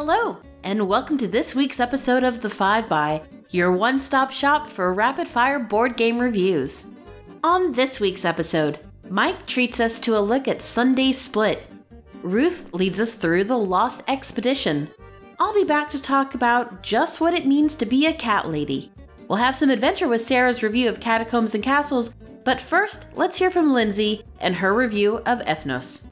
Hello, and welcome to this week's episode of The Five By, your one stop shop for rapid fire board game reviews. On this week's episode, Mike treats us to a look at Sundae Split. Ruth leads us through the Lost Expedition. I'll be back to talk about just what it means to be a cat lady. We'll have some adventure with Sarah's review of Catacombs and Castles, but first, let's hear from Lindsay and her review of Ethnos.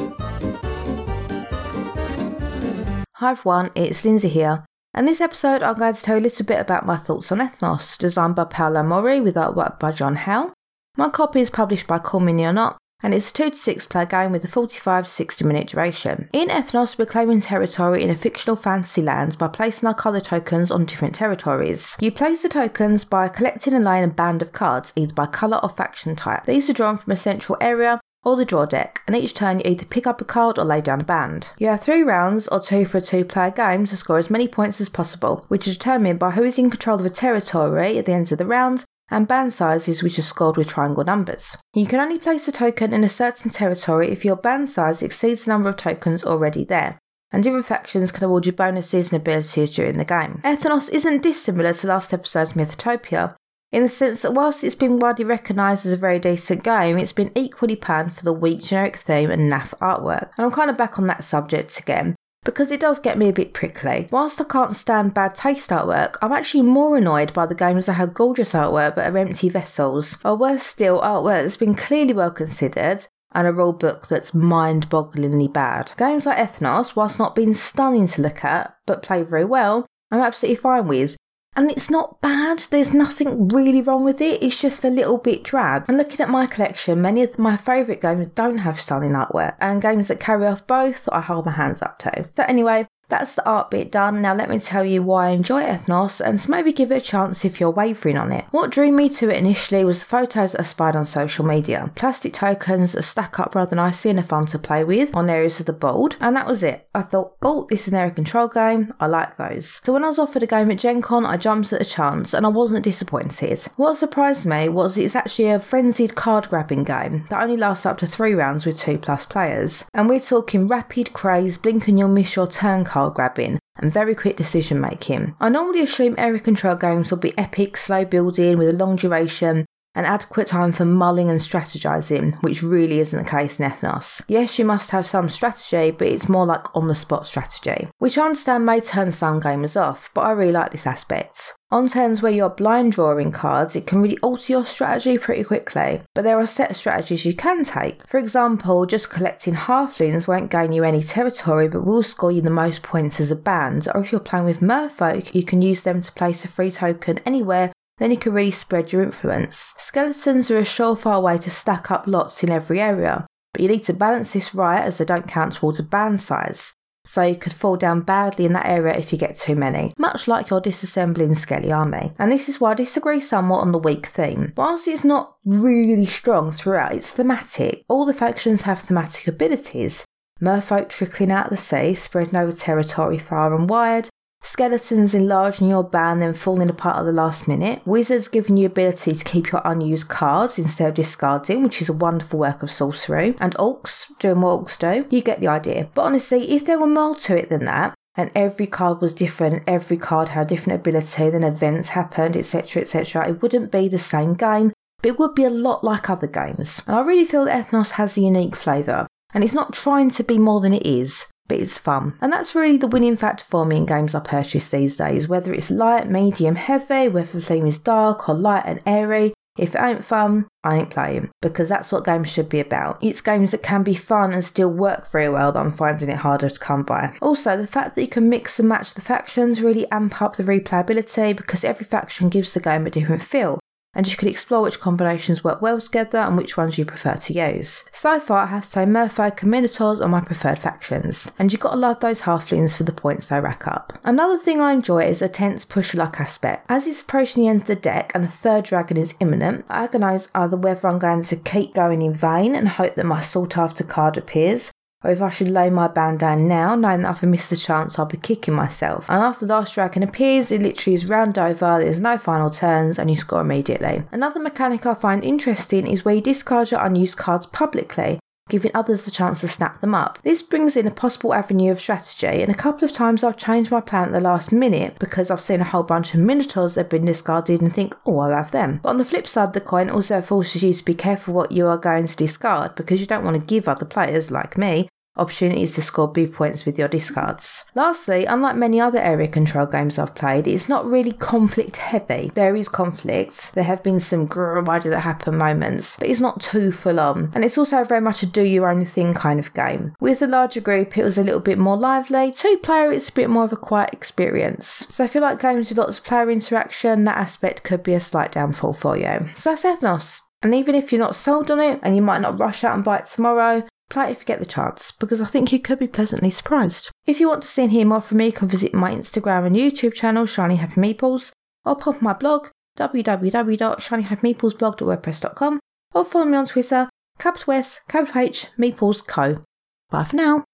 Hi everyone, it's Lindsay here. And this episode, I'm going to tell you a little bit about my thoughts on Ethnos, designed by Paolo Mori with artwork by John Howe. My copy is published by Cool Mini or Not, and it's a 2 to 6 player game with a 45 to 60 minute duration. In Ethnos, we're claiming territory in a fictional fantasy land by placing our colour tokens on different territories. You place the tokens by collecting and laying a band of cards, either by colour or faction type. These are drawn from a central area or the draw deck, and each turn you either pick up a card or lay down a band. You have three rounds or two for a two player game to score as many points as possible, which is determined by who is in control of a territory at the end of the round and band sizes which are scored with triangle numbers. You can only place a token in a certain territory if your band size exceeds the number of tokens already there. And different factions can award you bonuses and abilities during the game. Ethnos isn't dissimilar to last episode's Mythotopia, in the sense that whilst it's been widely recognised as a very decent game, it's been equally panned for the weak generic theme and naff artwork. And I'm kind of back on that subject again, because it does get me a bit prickly. Whilst I can't stand bad taste artwork, I'm actually more annoyed by the games that have gorgeous artwork but are empty vessels, or worse still, artwork that's been clearly well considered and a rule book that's mind bogglingly bad. Games like Ethnos, whilst not being stunning to look at but play very well, I'm absolutely fine with, and it's not bad. There's nothing really wrong with it. It's just a little bit drab. And looking at my collection, many of my favourite games don't have stunning artwork, and games that carry off both, I hold my hands up to. So anyway, that's the art bit done. Now let me tell you why I enjoy Ethnos and so maybe give it a chance if you're wavering on it. What drew me to it initially was the photos I spied on social media. Plastic tokens stack up rather nicely and are fun to play with on areas of the board, and that was it. I thought, oh, this is an area control game. I like those. So when I was offered a game at Gen Con, I jumped at the chance and I wasn't disappointed. What surprised me was it's actually a frenzied card grabbing game that only lasts up to three rounds with two plus players. And we're talking rapid craze, blink and you'll miss your turn card grabbing, and very quick decision making. I normally assume area control games will be epic, slow building with a long duration, and adequate time for mulling and strategizing, which really isn't the case in Ethnos. Yes, you must have some strategy, but it's more like on the spot strategy, which I understand may turn some gamers off, but I really like this aspect. On turns where you're blind drawing cards, it can really alter your strategy pretty quickly, but there are set strategies you can take. For example, just collecting halflings won't gain you any territory but will score you the most points as a band, or if you're playing with merfolk, you can use them to place a free token anywhere then you can really spread your influence. Skeletons are a surefire way to stack up lots in every area, but you need to balance this right as they don't count towards a band size. So you could fall down badly in that area if you get too many, much like your disassembling Skelly army. And this is why I disagree somewhat on the weak theme. Whilst it's not really strong throughout, it's thematic. All the factions have thematic abilities. Merfolk trickling out the sea, spreading over territory far and wide, Skeletons enlarging your band then falling apart at the last minute. Wizards giving you ability to keep your unused cards instead of discarding, which is a wonderful work of sorcery. And orcs doing what orcs do. You get the idea. But honestly, if there were more to it than that, and every card was different, every card had a different ability, then events happened, etc., etc., it wouldn't be the same game, but it would be a lot like other games. And I really feel that Ethnos has a unique flavour, and it's not trying to be more than it is but it's fun. And that's really the winning factor for me in games I purchase these days, whether it's light, medium, heavy, whether the theme is dark or light and airy. If it ain't fun, I ain't playing because that's what games should be about. It's games that can be fun and still work very well that I'm finding it harder to come by. Also, the fact that you can mix and match the factions really amp up the replayability because every faction gives the game a different feel and you can explore which combinations work well together and which ones you prefer to use. So far, I have to say Merfolk and Minotaurs are my preferred factions, and you've got to love those halflings for the points they rack up. Another thing I enjoy is a tense push luck aspect. As it's approaching the end of the deck and the third dragon is imminent, I agonise either whether I'm going to keep going in vain and hope that my sought after card appears, or if I should lay my band down now, knowing that if I miss the chance, I'll be kicking myself. And after the last dragon appears, it literally is round over, there's no final turns, and you score immediately. Another mechanic I find interesting is where you discard your unused cards publicly. giving others the chance to snap them up. This brings in a possible avenue of strategy, and a couple of times I've changed my plan at the last minute because I've seen a whole bunch of minotaurs that have been discarded and think, oh, I'll have them. But on the flip side of the coin, also forces you to be careful what you are going to discard because you don't want to give other players, like me, opportunities to score B points with your discards. Lastly, unlike many other area control games I've played, it's not really conflict heavy. There is conflict, there have been some grrr, why did that happen moments, but it's not too full on. And it's also very much a do your own thing kind of game. With the larger group, it was a little bit more lively. Two player, it's a bit more of a quiet experience. So if you like games with lots of player interaction, that aspect could be a slight downfall for you. So that's Ethnos. And even if you're not sold on it and you might not rush out and buy it tomorrow, Play if you get the chance, because I think you could be pleasantly surprised. If you want to see and hear more from me, come visit my Instagram and YouTube channel, Shiny Happy Meeples, or pop my blog, www.shinyhappymeeplesblog.wordpress.com, or follow me on Twitter, capital S, capital H, Meeples Co. Bye for now.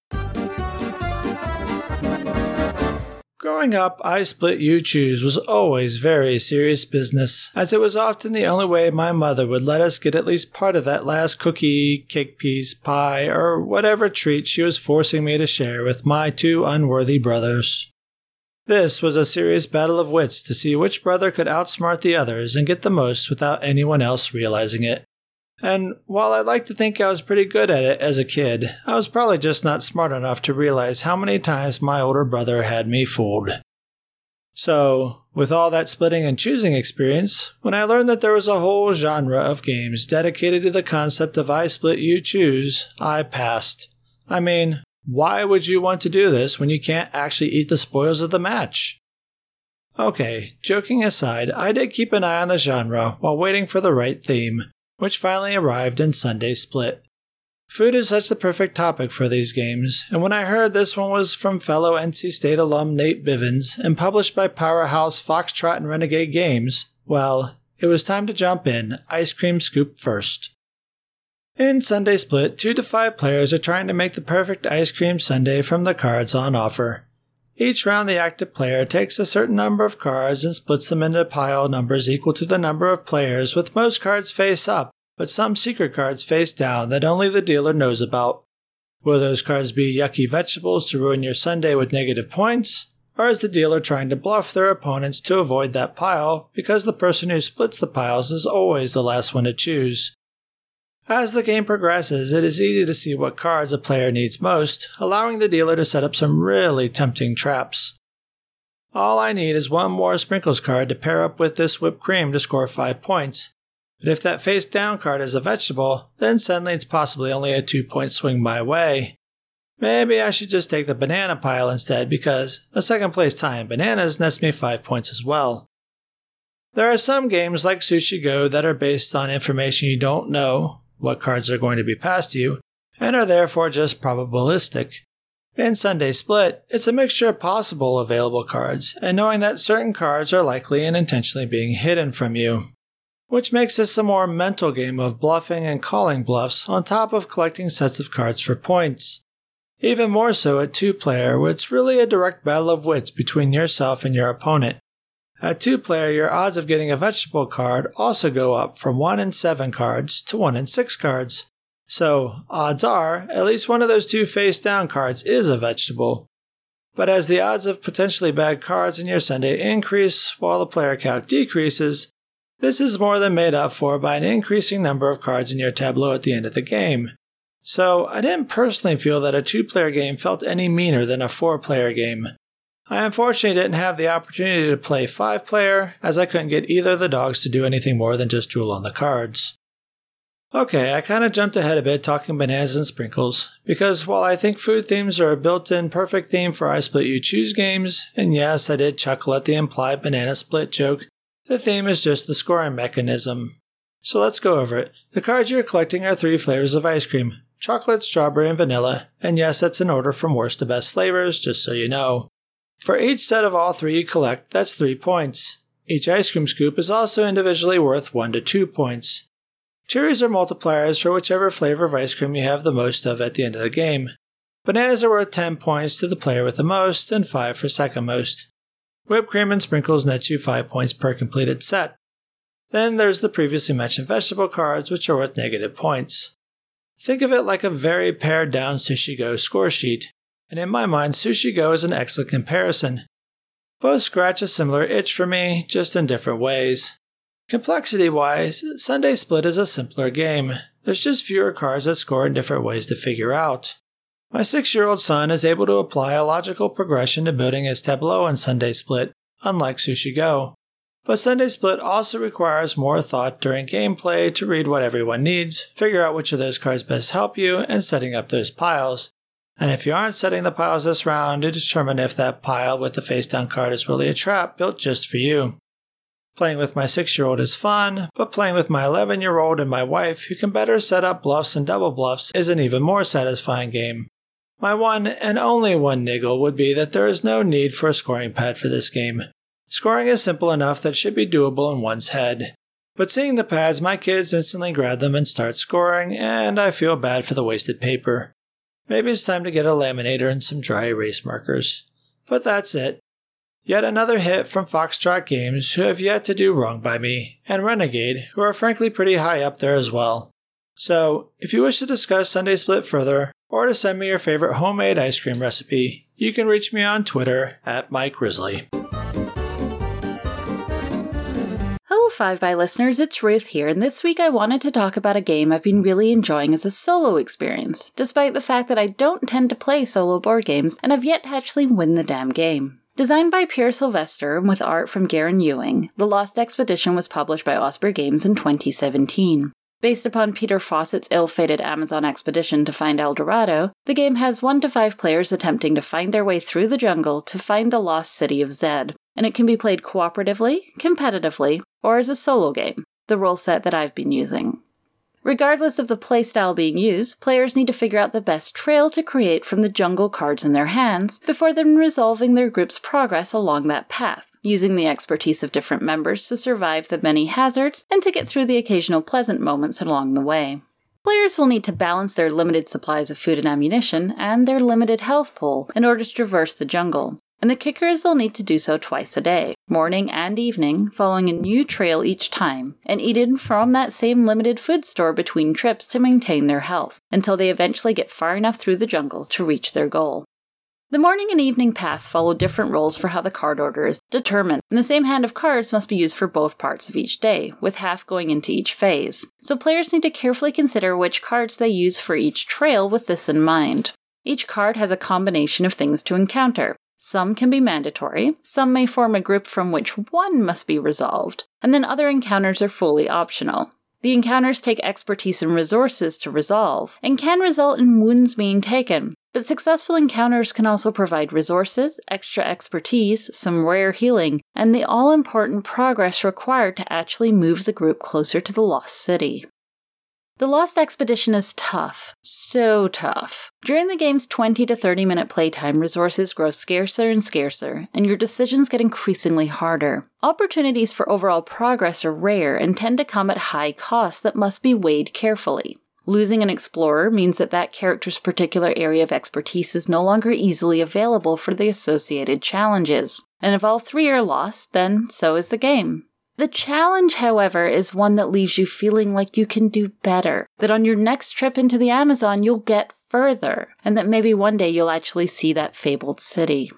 Growing up, I Split You Choose was always very serious business, as it was often the only way my mother would let us get at least part of that last cookie, cake piece, pie, or whatever treat she was forcing me to share with my two unworthy brothers. This was a serious battle of wits to see which brother could outsmart the others and get the most without anyone else realizing it. And while I'd like to think I was pretty good at it as a kid, I was probably just not smart enough to realize how many times my older brother had me fooled. So, with all that splitting and choosing experience, when I learned that there was a whole genre of games dedicated to the concept of I split, you choose, I passed. I mean, why would you want to do this when you can't actually eat the spoils of the match? Okay, joking aside, I did keep an eye on the genre while waiting for the right theme, which finally arrived in Sundae Split. Food is such the perfect topic for these games, and when I heard this one was from fellow NC State alum Nate Bivens and published by Powerhouse Foxtrot and Renegade Games, well, it was time to jump in, ice cream scoop first. In Sundae Split, two to five players are trying to make the perfect ice cream sundae from the cards on offer. Each round, the active player takes a certain number of cards and splits them into pile numbers equal to the number of players, with most cards face up, but some secret cards face down that only the dealer knows about. Will those cards be yucky vegetables to ruin your sundae with negative points? Or is the dealer trying to bluff their opponents to avoid that pile because the person who splits the piles is always the last one to choose? As the game progresses, it is easy to see what cards a player needs most, allowing the dealer to set up some really tempting traps. All I need is one more sprinkles card to pair up with this whipped cream to score 5 points. But if that face down card is a vegetable, then suddenly it's possibly only a 2 point swing my way. Maybe I should just take the banana pile instead because a second place tie in bananas nets me 5 points as well. There are some games like Sushi Go that are based on information you don't know, what cards are going to be passed to you, and are therefore just probabilistic. In Sundae Split, it's a mixture of possible available cards and knowing that certain cards are likely and intentionally being hidden from you, which makes this a more mental game of bluffing and calling bluffs on top of collecting sets of cards for points. Even more so at two player, where it's really a direct battle of wits between yourself and your opponent, at 2 player, your odds of getting a vegetable card also go up from 1 in 7 cards to 1 in 6 cards. So, odds are, at least one of those two face down cards is a vegetable. But as the odds of potentially bad cards in your sundae increase while the player count decreases, this is more than made up for by an increasing number of cards in your tableau at the end of the game. So, I didn't personally feel that a two player game felt any meaner than a four player game. I unfortunately didn't have the opportunity to play 5 player, as I couldn't get either of the dogs to do anything more than just drool on the cards. Okay, I kind of jumped ahead a bit talking bananas and sprinkles, because while I think food themes are a built in perfect theme for I Split You Choose games, and yes, I did chuckle at the implied banana split joke, the theme is just the scoring mechanism. So let's go over it. The cards you're collecting are three flavors of ice cream chocolate, strawberry, and vanilla, and yes, that's in order from worst to best flavors, just so you know. For each set of all three you collect, that's 3 points. Each ice cream scoop is also individually worth 1 to 2 points. Cherries are multipliers for whichever flavor of ice cream you have the most of at the end of the game. Bananas are worth 10 points to the player with the most, and 5 for second most. Whipped cream and sprinkles nets you 5 points per completed set. Then there's the previously mentioned vegetable cards, which are worth negative points. Think of it like a very pared down Sushi Go score sheet, and in my mind, Sushi Go is an excellent comparison. Both scratch a similar itch for me, just in different ways. Complexity wise, Sundae Split is a simpler game. There's just fewer cards that score in different ways to figure out. My six year old son is able to apply a logical progression to building his tableau in Sundae Split, unlike Sushi Go. But Sundae Split also requires more thought during gameplay to read what everyone needs, figure out which of those cards best help you, and setting up those piles. And if you aren't setting the piles this round, to determine if that pile with the face down card is really a trap built just for you. Playing with my 6 year old is fun, but playing with my 11 year old and my wife, who can better set up bluffs and double bluffs, is an even more satisfying game. My one and only one niggle would be that there is no need for a scoring pad for this game. Scoring is simple enough that should be doable in one's head. But seeing the pads, my kids instantly grab them and start scoring, and I feel bad for the wasted paper. Maybe it's time to get a laminator and some dry erase markers. But that's it. Yet another hit from Foxtrot Games, who have yet to do wrong by me, and Renegade, who are frankly pretty high up there as well. So, if you wish to discuss Sundae Split further, or to send me your favorite homemade ice cream recipe, you can reach me on Twitter at Mike Grizzly. 5 by listeners, it's Ruth here, and this week I wanted to talk about a game I've been really enjoying as a solo experience, despite the fact that I don't tend to play solo board games and have yet to actually win the damn game. Designed by Peer Sylvester with art from Garen Ewing, The Lost Expedition was published by Osprey Games in 2017. Based upon Peter Fawcett's ill fated Amazon expedition to find El Dorado, the game has one to five players attempting to find their way through the jungle to find the lost city of Zed, and it can be played cooperatively, competitively, or as a solo game, the rule set that I've been using. Regardless of the playstyle being used, players need to figure out the best trail to create from the jungle cards in their hands before then resolving their group's progress along that path, using the expertise of different members to survive the many hazards and to get through the occasional pleasant moments along the way. Players will need to balance their limited supplies of food and ammunition and their limited health pool in order to traverse the jungle, and the kicker is they'll need to do so twice a day, morning and evening, following a new trail each time, and eaten from that same limited food store between trips to maintain their health, until they eventually get far enough through the jungle to reach their goal. The morning and evening paths follow different rules for how the card order is determined, and the same hand of cards must be used for both parts of each day, with half going into each phase. So players need to carefully consider which cards they use for each trail with this in mind. Each card has a combination of things to encounter, some can be mandatory, some may form a group from which one must be resolved, and then other encounters are fully optional. The encounters take expertise and resources to resolve, and can result in wounds being taken, but successful encounters can also provide resources, extra expertise, some rare healing, and the all important progress required to actually move the group closer to the lost city. The Lost Expedition is tough. So tough. During the game's 20 to 30 minute playtime, resources grow scarcer and scarcer, and your decisions get increasingly harder. Opportunities for overall progress are rare and tend to come at high costs that must be weighed carefully. Losing an explorer means that that character's particular area of expertise is no longer easily available for the associated challenges. And if all three are lost, then so is the game. The challenge, however, is one that leaves you feeling like you can do better, that on your next trip into the Amazon you'll get further, and that maybe one day you'll actually see that fabled city.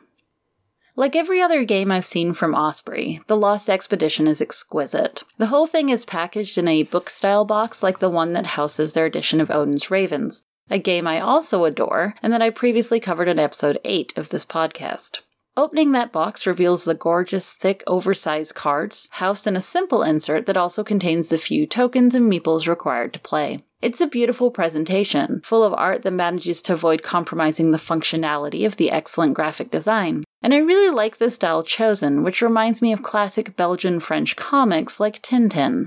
Like every other game I've seen from Osprey, The Lost Expedition is exquisite. The whole thing is packaged in a book style box like the one that houses their edition of Odin's Ravens, a game I also adore and that I previously covered in episode 8 of this podcast. Opening that box reveals the gorgeous, thick, oversized cards, housed in a simple insert that also contains the few tokens and meeples required to play. It's a beautiful presentation, full of art that manages to avoid compromising the functionality of the excellent graphic design. And I really like the style chosen, which reminds me of classic Belgian French comics like Tintin.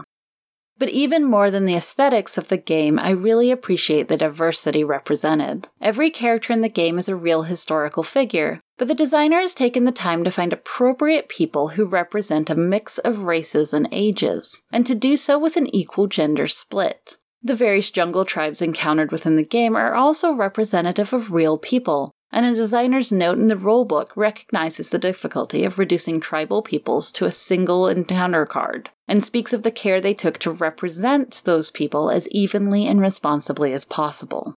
But even more than the aesthetics of the game, I really appreciate the diversity represented. Every character in the game is a real historical figure, but the designer has taken the time to find appropriate people who represent a mix of races and ages, and to do so with an equal gender split. The various jungle tribes encountered within the game are also representative of real people, and a designer's note in the rulebook recognizes the difficulty of reducing tribal peoples to a single encounter card, and speaks of the care they took to represent those people as evenly and responsibly as possible.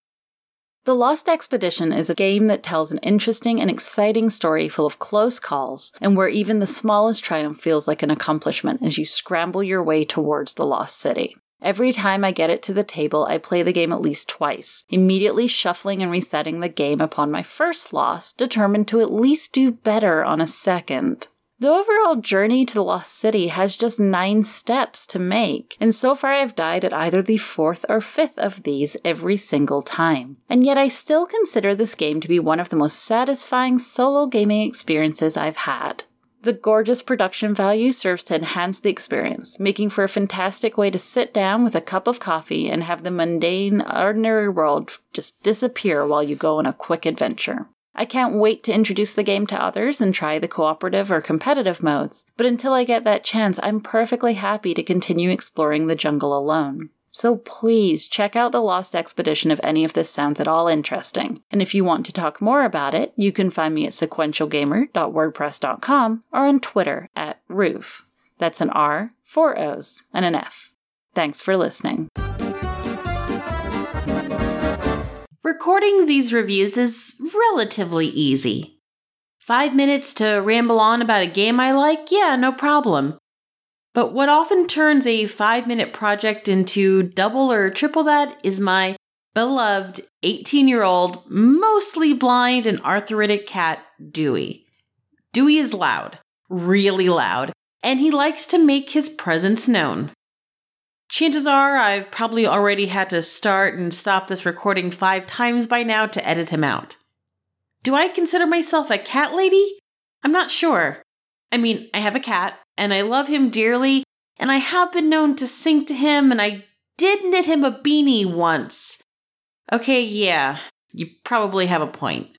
The Lost Expedition is a game that tells an interesting and exciting story full of close calls, and where even the smallest triumph feels like an accomplishment as you scramble your way towards the Lost City. Every time I get it to the table, I play the game at least twice, immediately shuffling and resetting the game upon my first loss, determined to at least do better on a second. The overall journey to the Lost City has just nine steps to make, and so far I've died at either the fourth or fifth of these every single time. And yet I still consider this game to be one of the most satisfying solo gaming experiences I've had. The gorgeous production value serves to enhance the experience, making for a fantastic way to sit down with a cup of coffee and have the mundane, ordinary world just disappear while you go on a quick adventure. I can't wait to introduce the game to others and try the cooperative or competitive modes, but until I get that chance, I'm perfectly happy to continue exploring the jungle alone. So please check out the Lost Expedition if any of this sounds at all interesting. And if you want to talk more about it, you can find me at sequentialgamer.wordpress.com or on Twitter at Roof. That's an R, four O's, and an F. Thanks for listening. Recording these reviews is relatively easy. Five minutes to ramble on about a game I like? Yeah, no problem. But what often turns a five minute project into double or triple that is my beloved 18 year old, mostly blind and arthritic cat, Dewey. Dewey is loud, really loud, and he likes to make his presence known. Chances are I've probably already had to start and stop this recording five times by now to edit him out. Do I consider myself a cat lady? I'm not sure. I mean, I have a cat, and I love him dearly, and I have been known to sing to him, and I did knit him a beanie once. Okay, yeah, you probably have a point.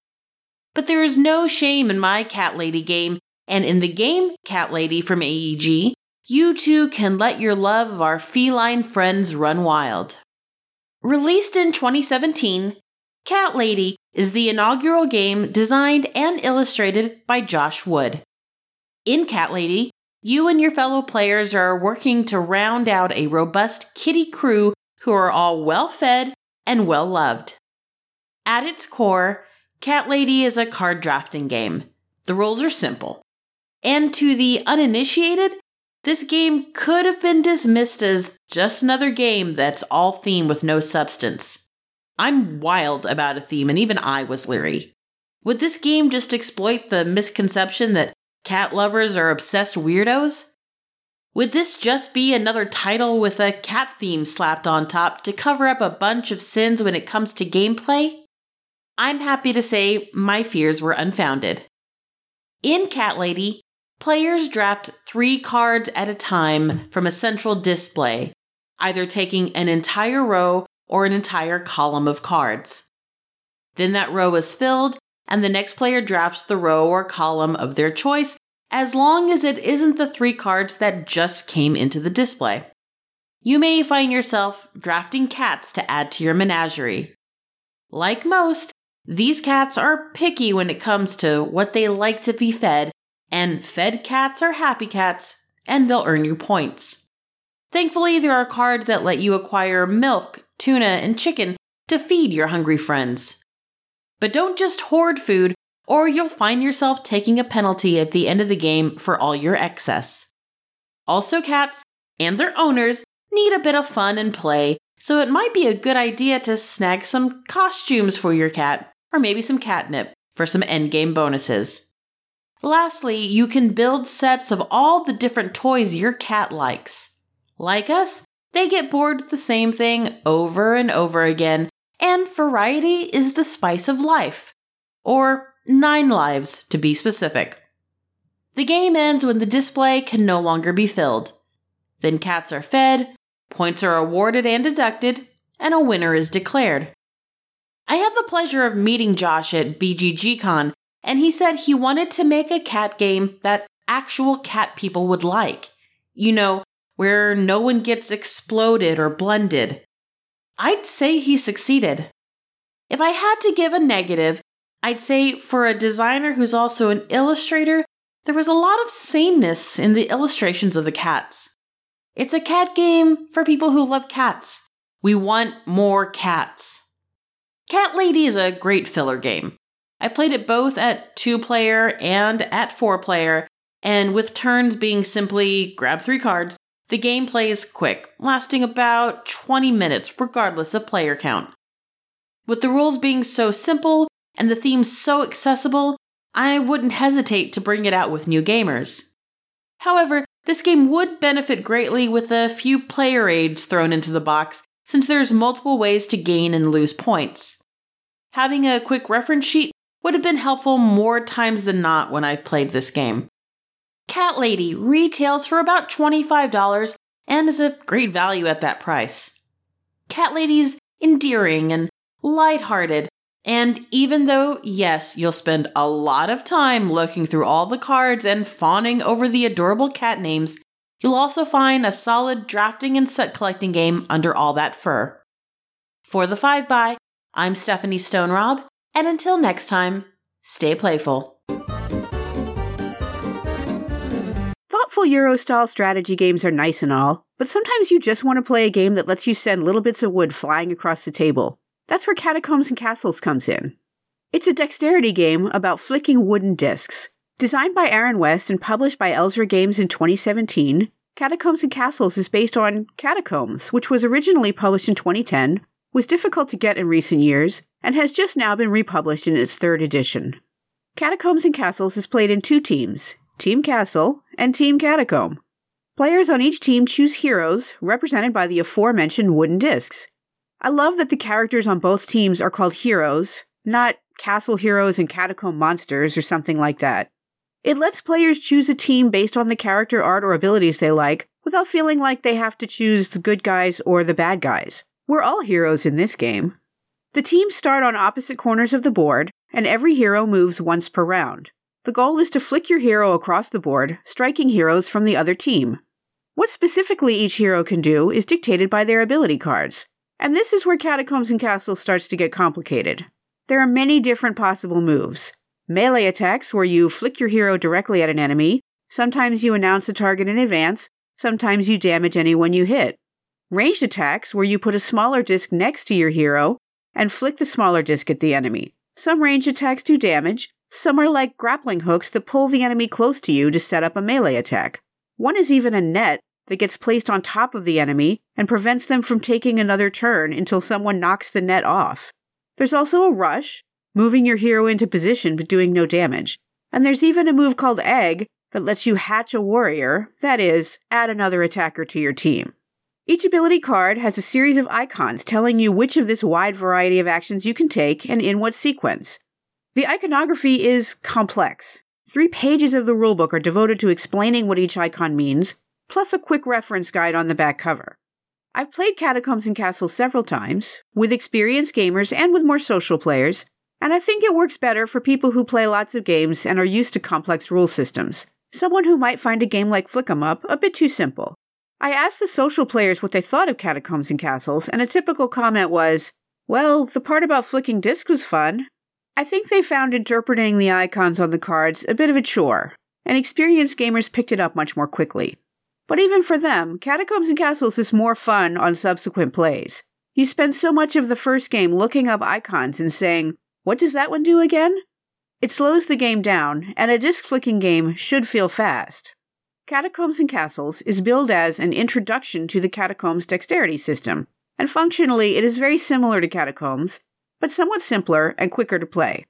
But there is no shame in my Cat Lady game, and in the game Cat Lady from AEG, you too can let your love of our feline friends run wild. Released in 2017, Cat Lady is the inaugural game designed and illustrated by Josh Wood. In Cat Lady, you and your fellow players are working to round out a robust kitty crew who are all well fed and well loved. At its core, Cat Lady is a card drafting game. The rules are simple. And to the uninitiated, this game could have been dismissed as just another game that's all theme with no substance. I'm wild about a theme, and even I was leery. Would this game just exploit the misconception that Cat lovers are obsessed weirdos? Would this just be another title with a cat theme slapped on top to cover up a bunch of sins when it comes to gameplay? I'm happy to say my fears were unfounded. In Cat Lady, players draft three cards at a time from a central display, either taking an entire row or an entire column of cards. Then that row is filled and the next player drafts the row or column of their choice as long as it isn't the three cards that just came into the display. You may find yourself drafting cats to add to your menagerie. Like most, these cats are picky when it comes to what they like to be fed, and fed cats are happy cats, and they'll earn you points. Thankfully, there are cards that let you acquire milk, tuna, and chicken to feed your hungry friends. But don't just hoard food, or you'll find yourself taking a penalty at the end of the game for all your excess. Also, cats and their owners need a bit of fun and play, so it might be a good idea to snag some costumes for your cat, or maybe some catnip for some endgame bonuses. Lastly, you can build sets of all the different toys your cat likes. Like us, they get bored with the same thing over and over again and variety is the spice of life. Or nine lives, to be specific. The game ends when the display can no longer be filled. Then cats are fed, points are awarded and deducted, and a winner is declared. I had the pleasure of meeting Josh at BGGCon, and he said he wanted to make a cat game that actual cat people would like. You know, where no one gets exploded or blended. I'd say he succeeded. If I had to give a negative, I'd say for a designer who's also an illustrator, there was a lot of sameness in the illustrations of the cats. It's a cat game for people who love cats. We want more cats. Cat Lady is a great filler game. I played it both at two player and at four player, and with turns being simply grab three cards, the gameplay is quick, lasting about 20 minutes regardless of player count. With the rules being so simple and the themes so accessible, I wouldn't hesitate to bring it out with new gamers. However, this game would benefit greatly with a few player aids thrown into the box, since there's multiple ways to gain and lose points. Having a quick reference sheet would have been helpful more times than not when I've played this game. Cat Lady retails for about $25 and is a great value at that price. Cat Lady's endearing and lighthearted, and even though, yes, you'll spend a lot of time looking through all the cards and fawning over the adorable cat names, you'll also find a solid drafting and set collecting game under all that fur. For the 5 by, I'm Stephanie Stonerob, and until next time, stay playful. Thoughtful Euro style strategy games are nice and all, but sometimes you just want to play a game that lets you send little bits of wood flying across the table. That's where Catacombs and Castles comes in. It's a dexterity game about flicking wooden discs. Designed by Aaron West and published by Elzra Games in 2017, Catacombs and Castles is based on Catacombs, which was originally published in 2010, was difficult to get in recent years, and has just now been republished in its third edition. Catacombs and Castles is played in two teams Team Castle and Team Catacomb. Players on each team choose heroes, represented by the aforementioned wooden discs, I love that the characters on both teams are called heroes, not castle heroes and catacomb monsters or something like that. It lets players choose a team based on the character art or abilities they like without feeling like they have to choose the good guys or the bad guys. We're all heroes in this game. The teams start on opposite corners of the board, and every hero moves once per round. The goal is to flick your hero across the board, striking heroes from the other team. What specifically each hero can do is dictated by their ability cards. And this is where Catacombs and Castles starts to get complicated. There are many different possible moves. Melee attacks, where you flick your hero directly at an enemy. Sometimes you announce a target in advance. Sometimes you damage anyone you hit. Ranged attacks, where you put a smaller disc next to your hero and flick the smaller disc at the enemy. Some ranged attacks do damage. Some are like grappling hooks that pull the enemy close to you to set up a melee attack. One is even a net that gets placed on top of the enemy and prevents them from taking another turn until someone knocks the net off. There's also a rush, moving your hero into position but doing no damage. And there's even a move called Egg that lets you hatch a warrior, that is, add another attacker to your team. Each ability card has a series of icons telling you which of this wide variety of actions you can take and in what sequence. The iconography is complex. Three pages of the rulebook are devoted to explaining what each icon means, plus a quick reference guide on the back cover. I've played Catacombs and Castles several times, with experienced gamers and with more social players, and I think it works better for people who play lots of games and are used to complex rule systems. Someone who might find a game like Flick 'em Up a bit too simple. I asked the social players what they thought of Catacombs and Castles, and a typical comment was, Well, the part about flicking discs was fun. I think they found interpreting the icons on the cards a bit of a chore, and experienced gamers picked it up much more quickly. But even for them, Catacombs and Castles is more fun on subsequent plays. You spend so much of the first game looking up icons and saying, What does that one do again? It slows the game down, and a disc flicking game should feel fast. Catacombs and Castles is billed as an introduction to the Catacombs dexterity system, and functionally it is very similar to Catacombs, but somewhat simpler and quicker to play.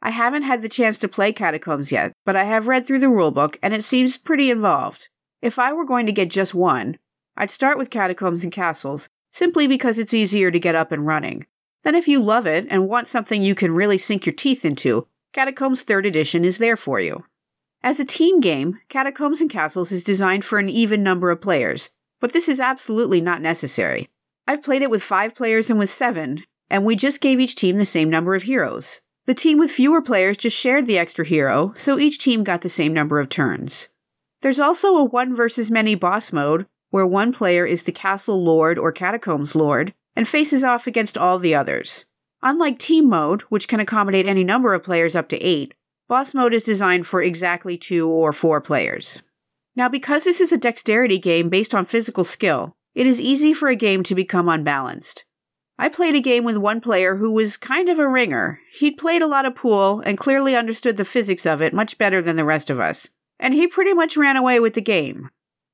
I haven't had the chance to play Catacombs yet, but I have read through the rulebook and it seems pretty involved. If I were going to get just one, I'd start with Catacombs and Castles, simply because it's easier to get up and running. Then, if you love it and want something you can really sink your teeth into, Catacombs 3rd Edition is there for you. As a team game, Catacombs and Castles is designed for an even number of players, but this is absolutely not necessary. I've played it with five players and with seven, and we just gave each team the same number of heroes. The team with fewer players just shared the extra hero, so each team got the same number of turns. There's also a one versus many boss mode, where one player is the castle lord or catacombs lord and faces off against all the others. Unlike Team Mode, which can accommodate any number of players up to eight, Boss Mode is designed for exactly two or four players. Now, because this is a dexterity game based on physical skill, it is easy for a game to become unbalanced. I played a game with one player who was kind of a ringer. He'd played a lot of pool and clearly understood the physics of it much better than the rest of us, and he pretty much ran away with the game.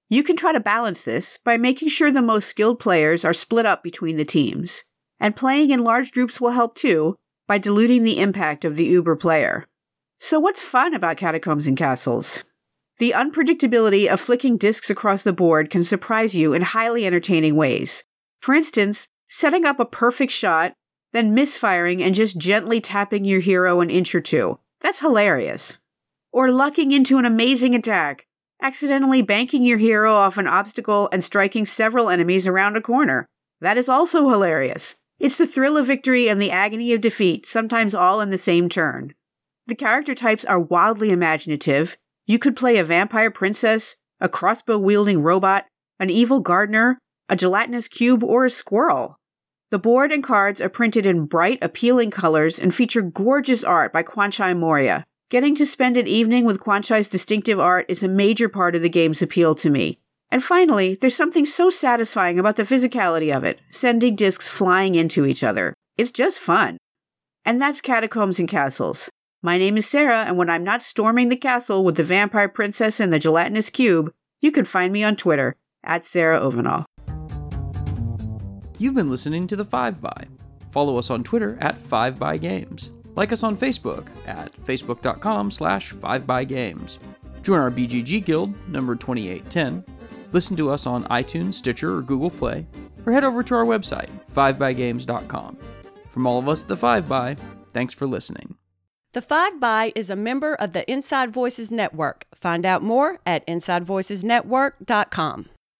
You can try to balance this by making sure the most skilled players are split up between the teams and playing in large groups will help too by diluting the impact of the Uber player. So, what's fun about Catacombs and Castles? The unpredictability of flicking discs across the board can surprise you in highly entertaining ways. For instance, setting up a perfect shot, then misfiring and just gently tapping your hero an inch or two. That's hilarious. Or lucking into an amazing attack, accidentally banking your hero off an obstacle and striking several enemies around a corner. That is also hilarious. It's the thrill of victory and the agony of defeat, sometimes all in the same turn. The character types are wildly imaginative. You could play a vampire princess, a crossbow wielding robot, an evil gardener, a gelatinous cube, or a squirrel. The board and cards are printed in bright, appealing colors and feature gorgeous art by Kwanchai Moriya. Getting to spend an evening with Kwanchai's distinctive art is a major part of the game's appeal to me. And finally, there's something so satisfying about the physicality of it, sending discs flying into each other. It's just fun. And that's Catacombs and Castles. My name is Sarah, and when I'm not storming the castle with the vampire princess and the gelatinous cube, you can find me on Twitter at Sarah Ovenall. You've been listening to the Five By. Follow us on Twitter at Five By Games. Like us on Facebook at facebook.com slash 5bygames. Join our BGG Guild, number 2810, Listen to us on iTunes, Stitcher, or Google Play, or head over to our website, 5bygames.com. From all of us at the 5 by, thanks for listening. The 5 by is a member of the Inside Voices Network. Find out more at InsideVoicesNetwork.com.